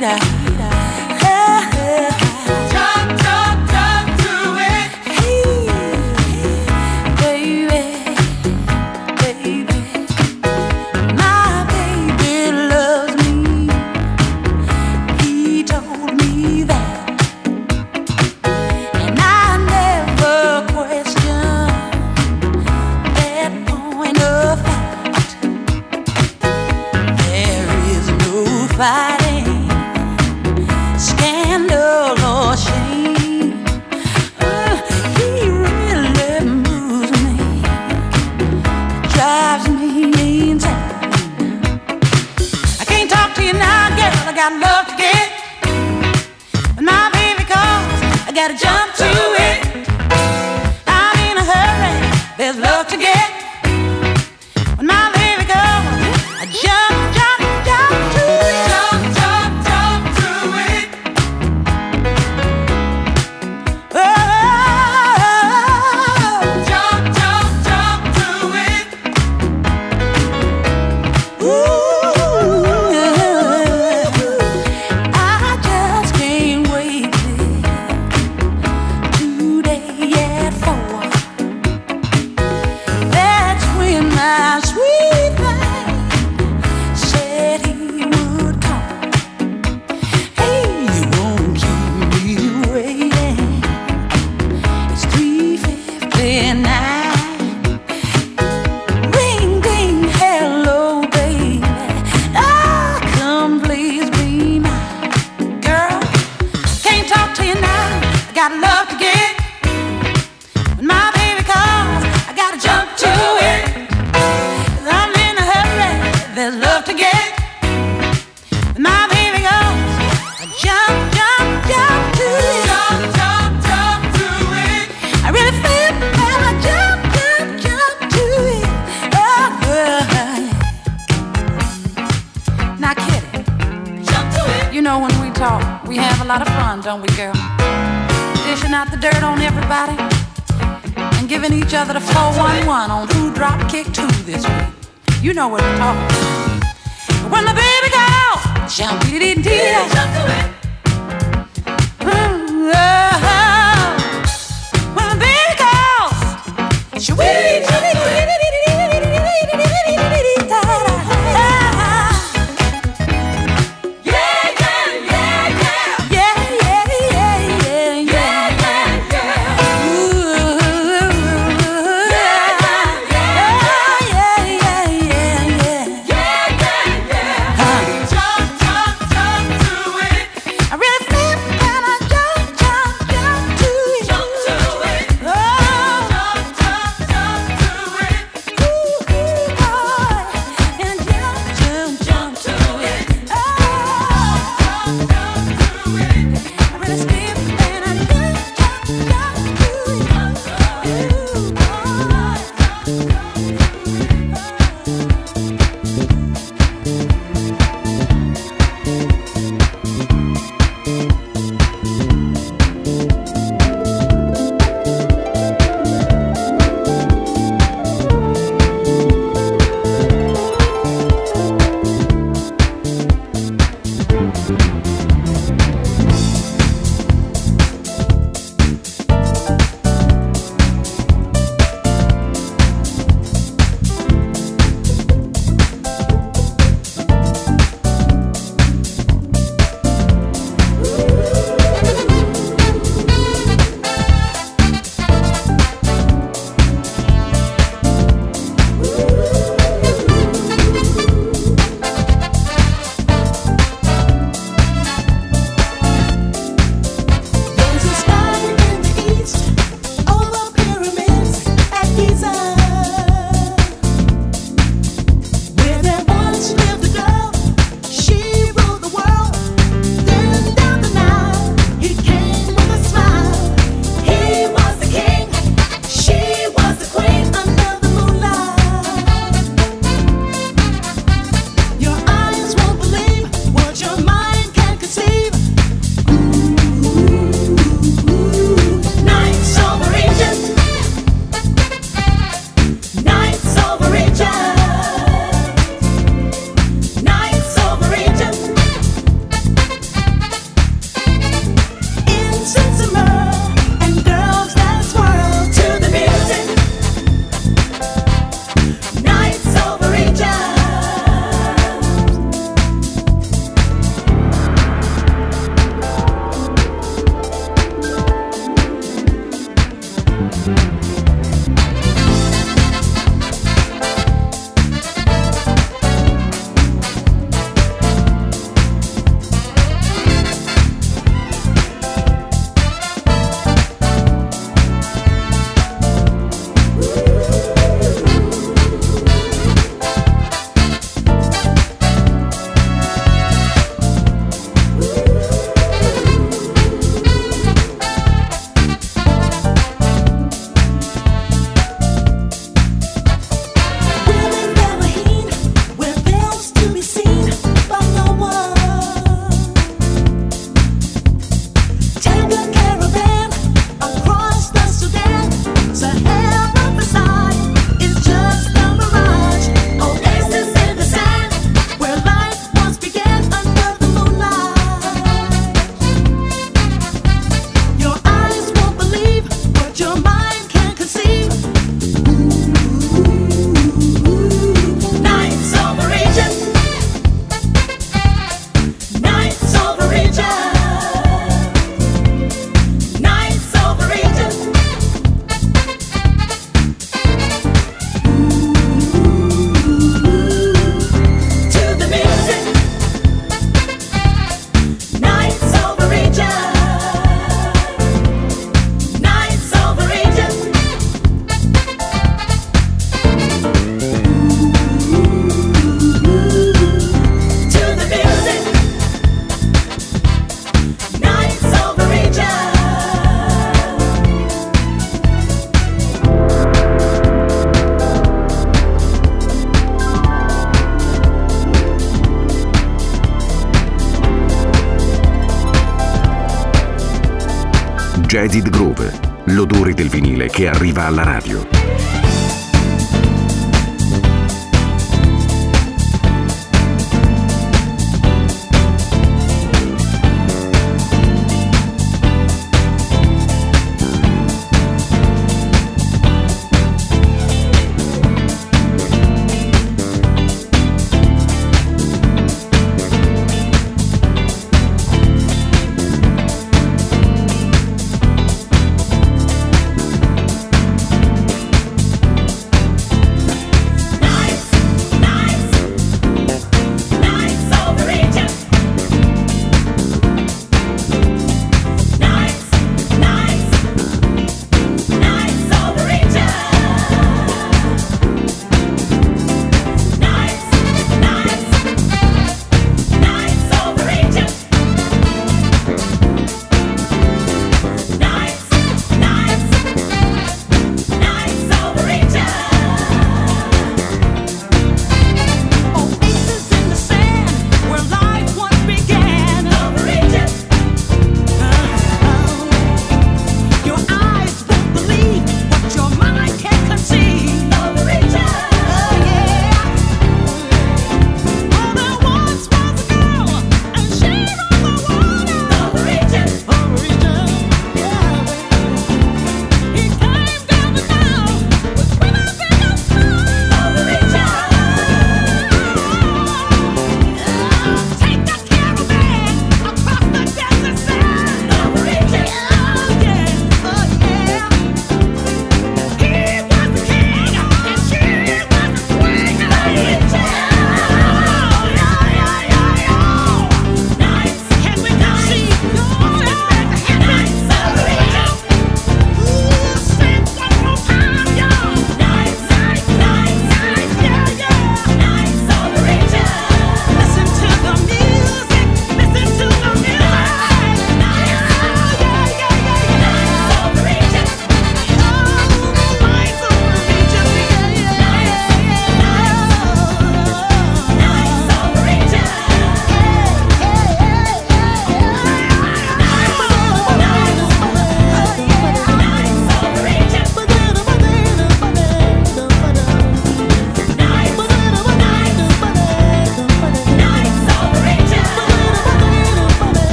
mira.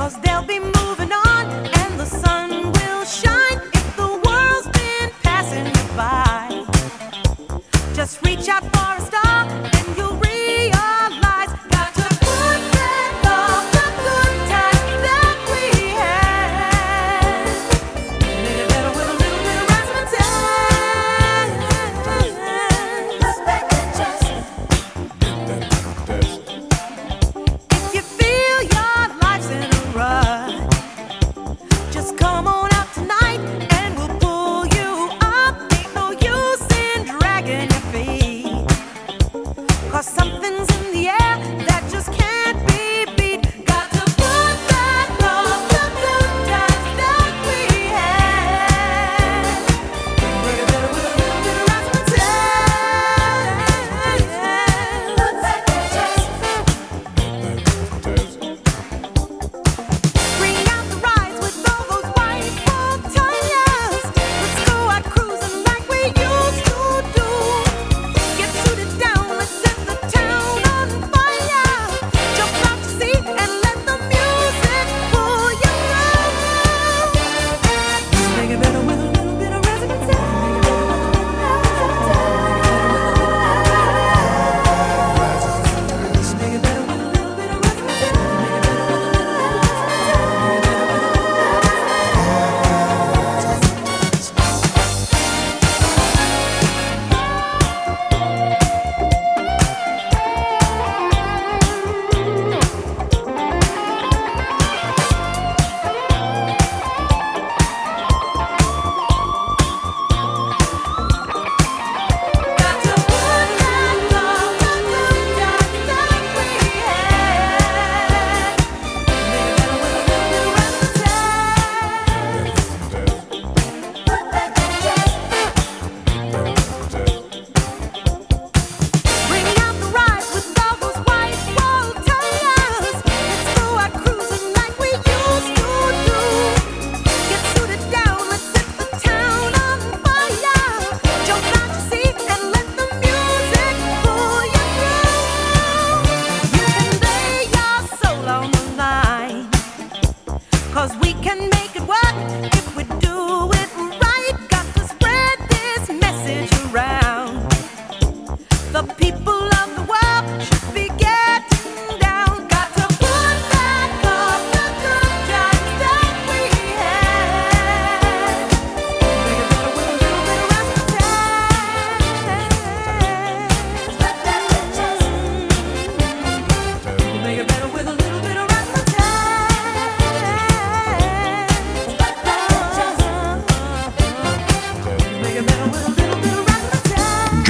Cause there'll be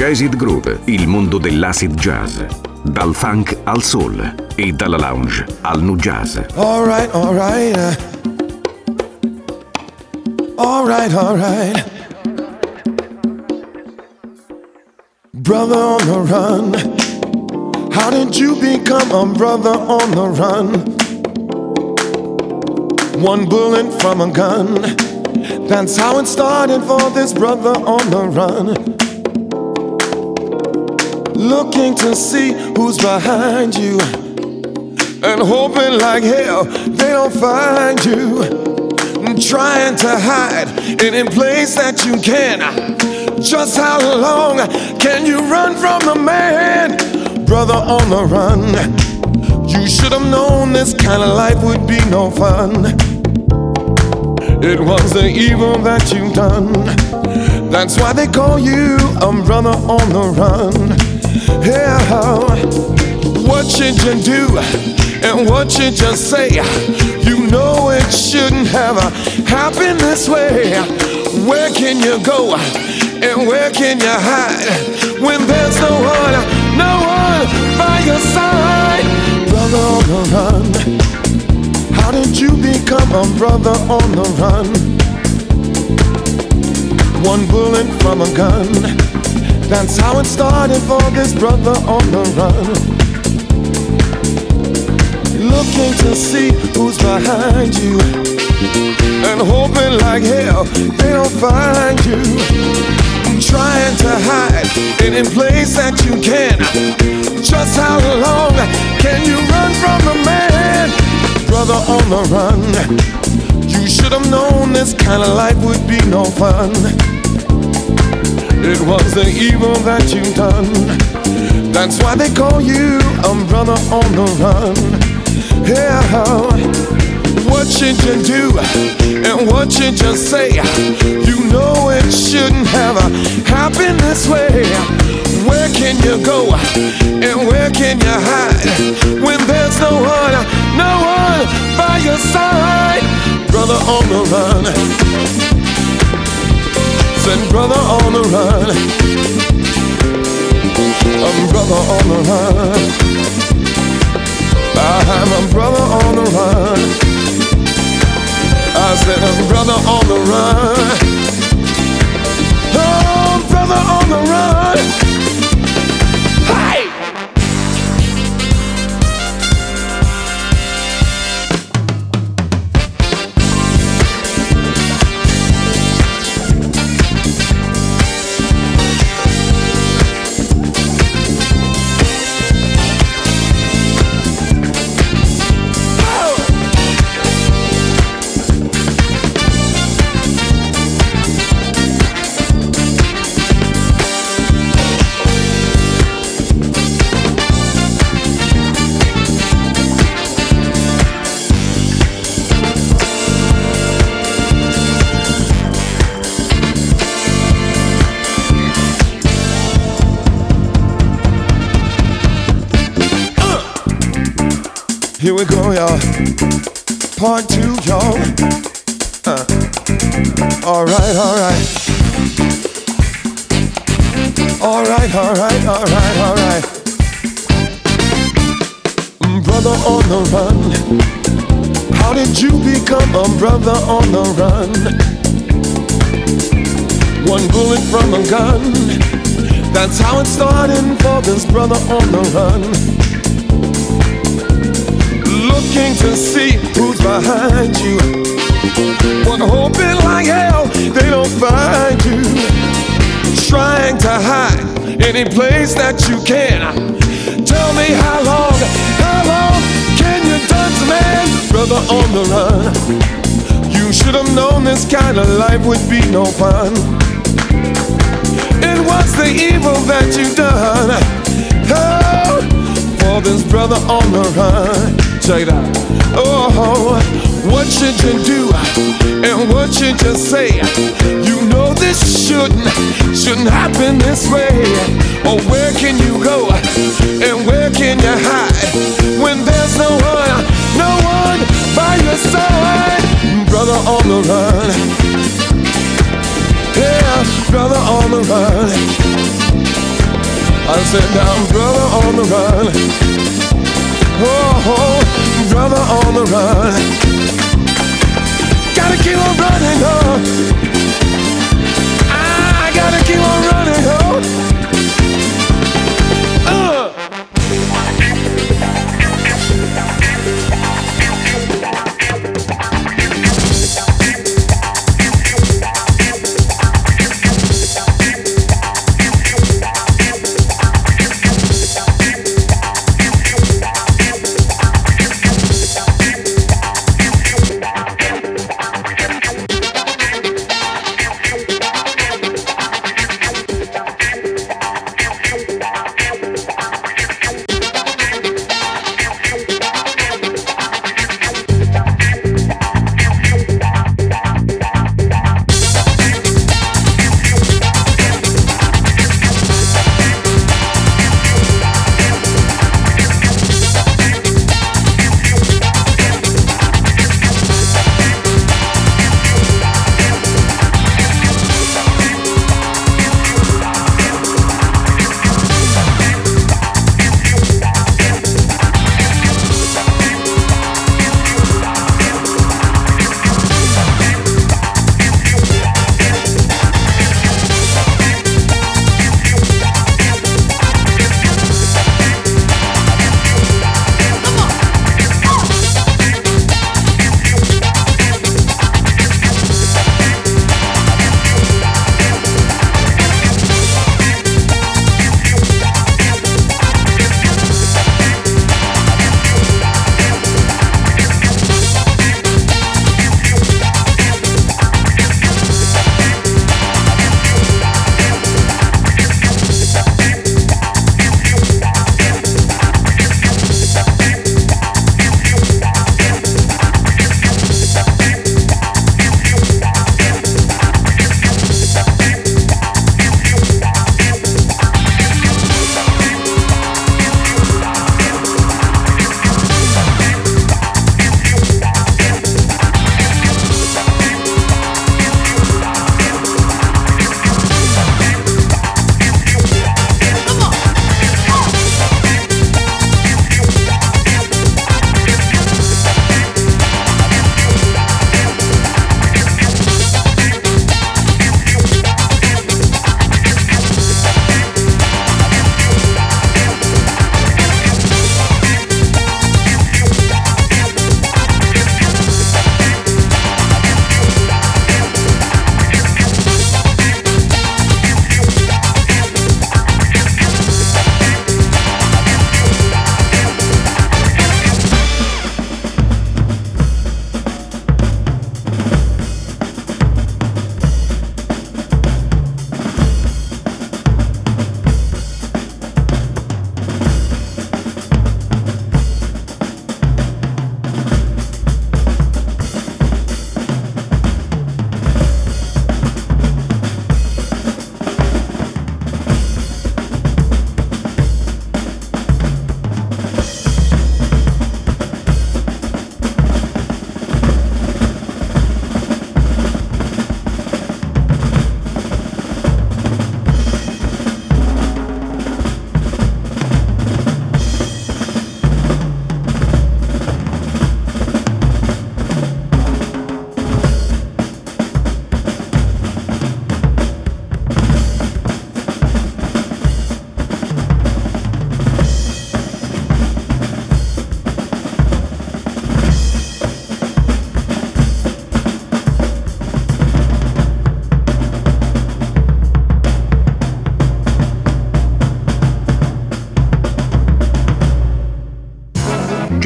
Jazzid Groove, il mondo dell'acid jazz. Dal funk al soul e dalla lounge al nu jazz. Alright, alright. Alright, alright. Brother on the run. How did you become a brother on the run? One bullet from a gun. That's how it started for this brother on the run looking to see who's behind you, and hoping like hell they don't find you. Trying to hide in any place that you can. Just how long can you run from the man? Brother on the run. You should have known this kind of life would be no fun. It was the evil that you've done. That's why they call you a brother on the run. Yeah, what should you do and what should you say? You know it shouldn't have happened this way. Where can you go and where can you hide when there's no one, no one by your side? Brother on the run, how did you become a brother on the run? One bullet from a gun that's how it started for this brother on the run. Looking to see who's behind you. And hoping like hell they don't find you. Trying to hide any place that you can. Just how long can you run from the man? Brother on the run. You should have known this kind of life would be no fun. It was the evil that you've done. That's why they call you a brother on the run. Yeah, what should you do and what should you say? You know it shouldn't have happened this way. Where can you go and where can you hide when there's no one, no one by your side? Brother on the run. Said brother on the run. I'm brother on the run. Uh-huh, I'm a brother on the run. I said I'm brother on the run. Oh, brother on the run. We go, y'all. Part two, y'all. Uh. Alright, alright. Alright, alright, alright, alright. Brother on the run. How did you become a brother on the run? One bullet from a gun. That's how it started for this brother on the run looking to see who's behind you. But hoping like hell they don't find you. Trying to hide any place that you can. Tell me how long, how long can you dance, man? Brother on the run. You should have known this kind of life would be no fun. It was the evil that you done Oh, for this brother on the run. Oh, what should you do and what should you say? You know this shouldn't shouldn't happen this way. Or where can you go and where can you hide when there's no one, no one by your side, brother on the run? Yeah, brother on the run. I said, now, brother on the run. Oh, brother on the run. Gotta keep on running, oh. I gotta keep on running, oh.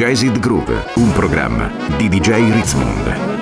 Jazzed Groove, un programma di DJ Ritzmond.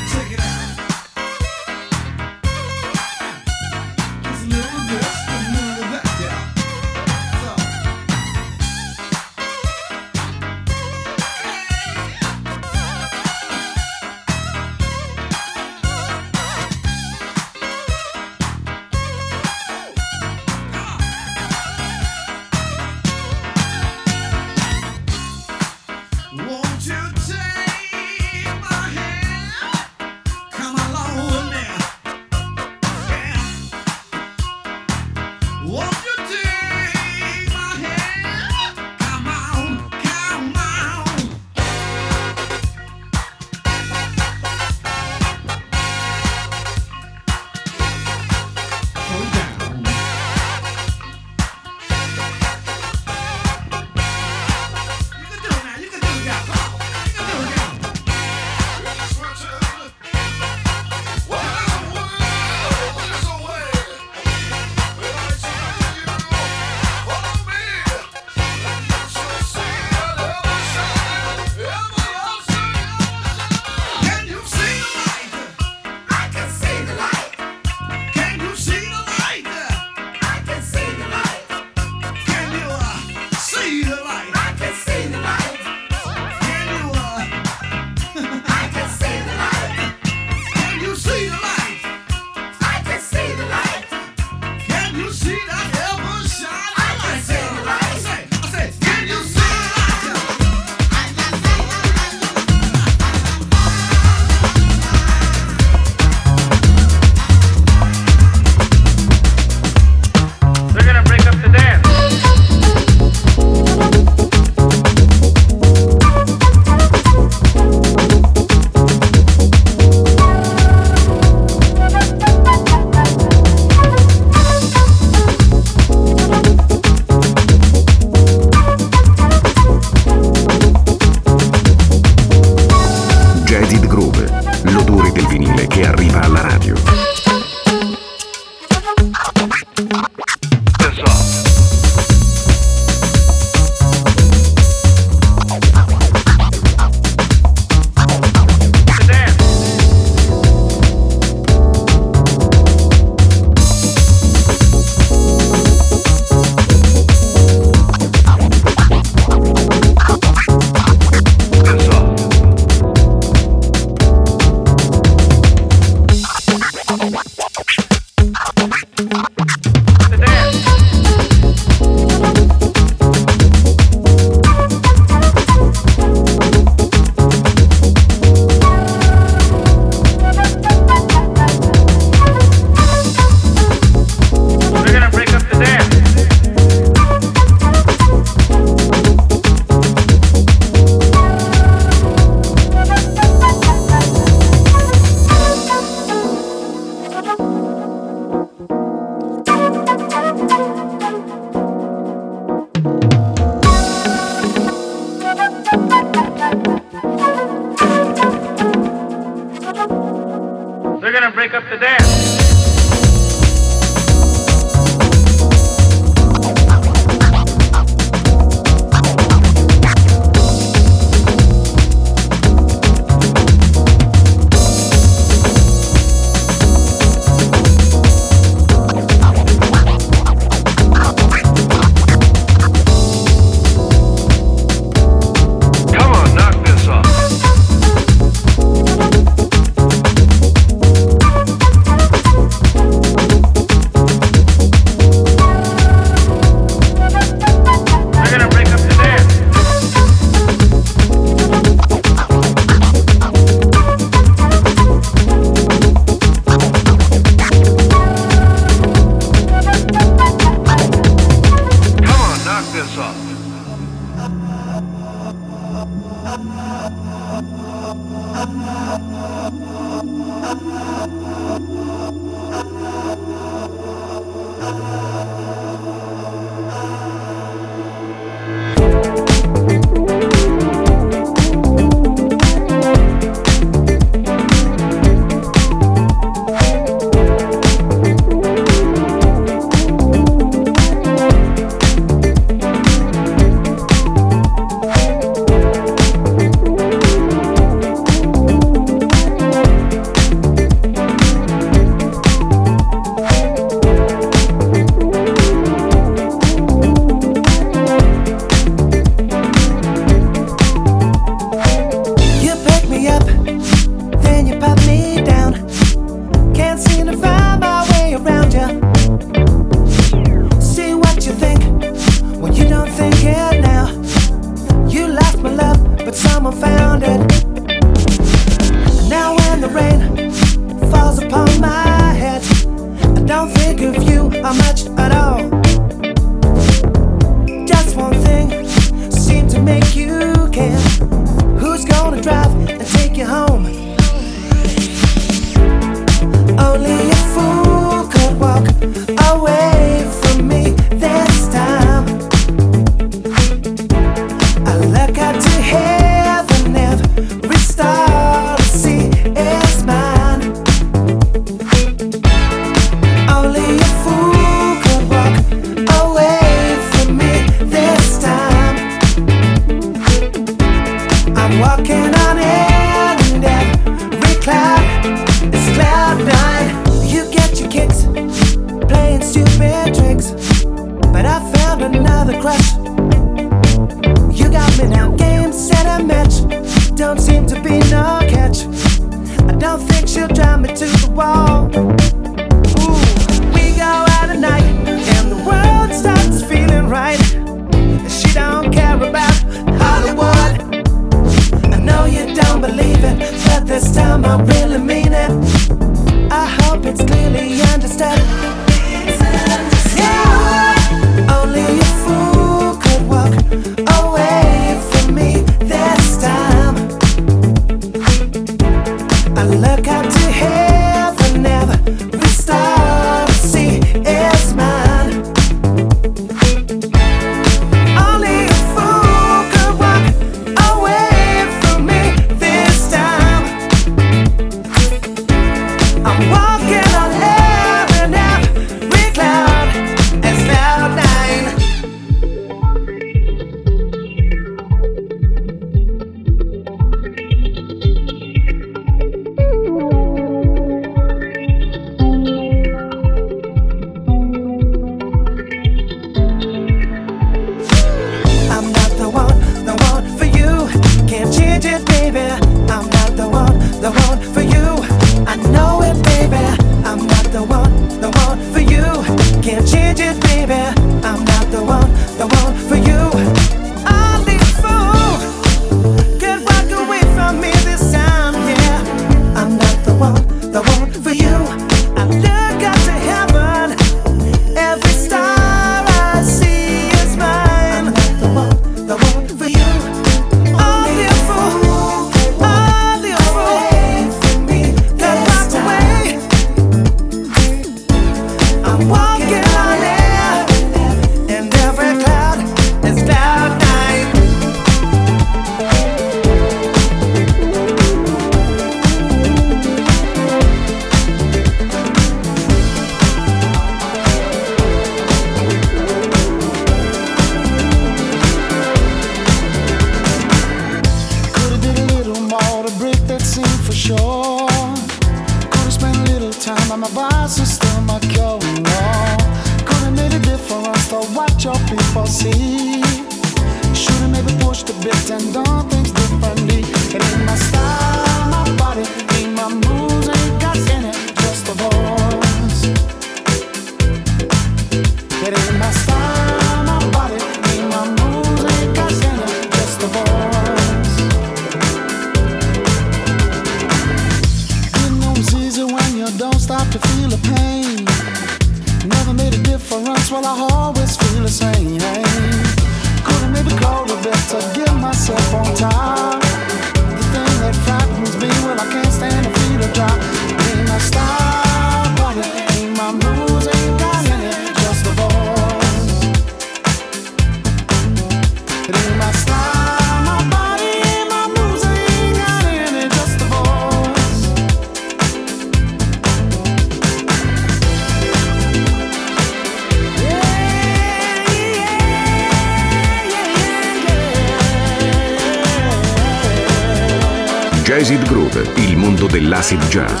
Dell'acid jazz,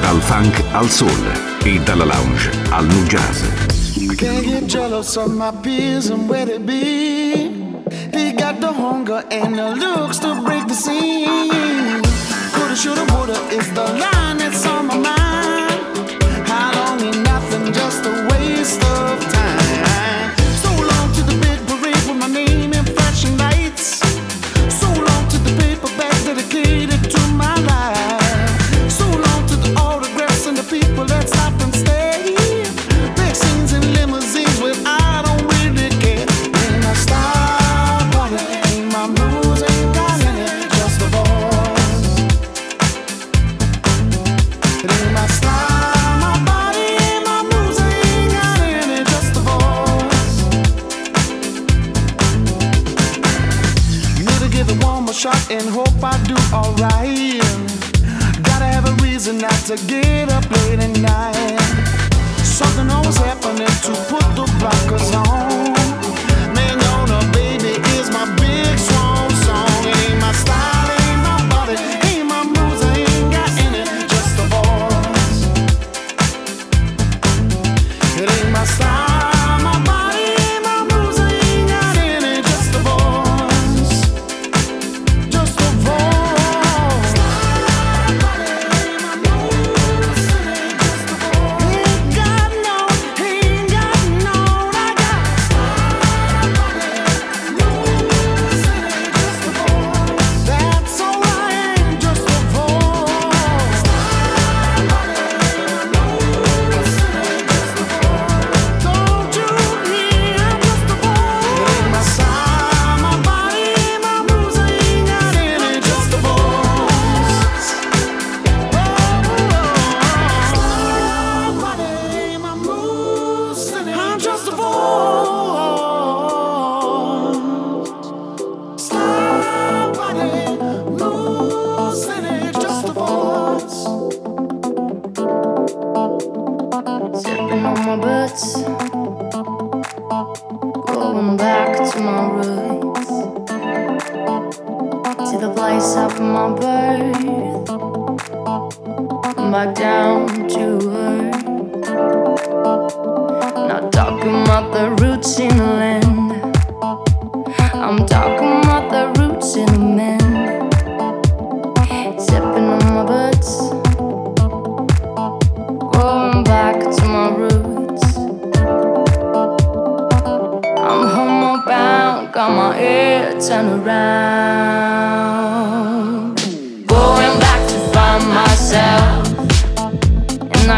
dal funk al soul e dalla lounge al new jazz. Can't get jealous of my peers and where they be. They got the hunger and the looks to break the scene. Coulda, shoulda, woulda is the line that's on my mind.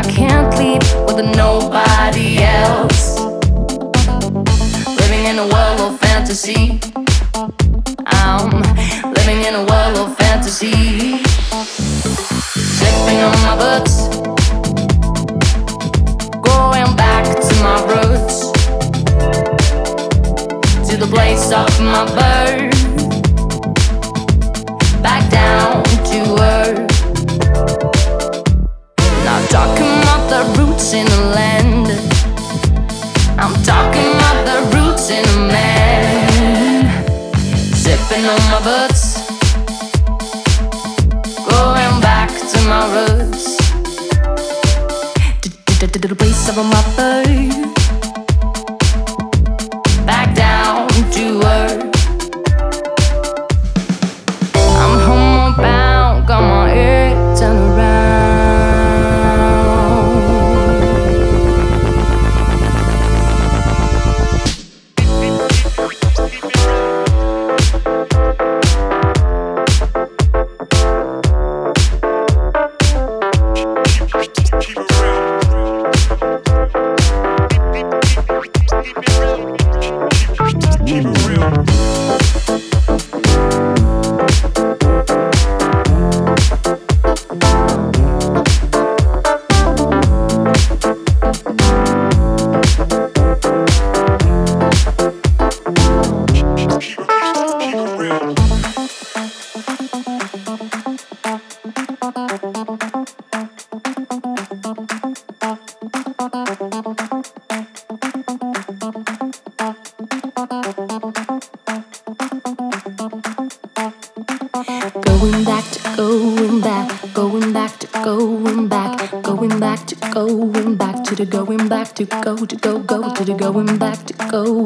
can't leave with nobody else. Living in a world of fantasy. I'm living in a world of fantasy. Slipping on my boots. Going back to my roots. To the place of my birth. Back down to earth. of my first. started going back to go.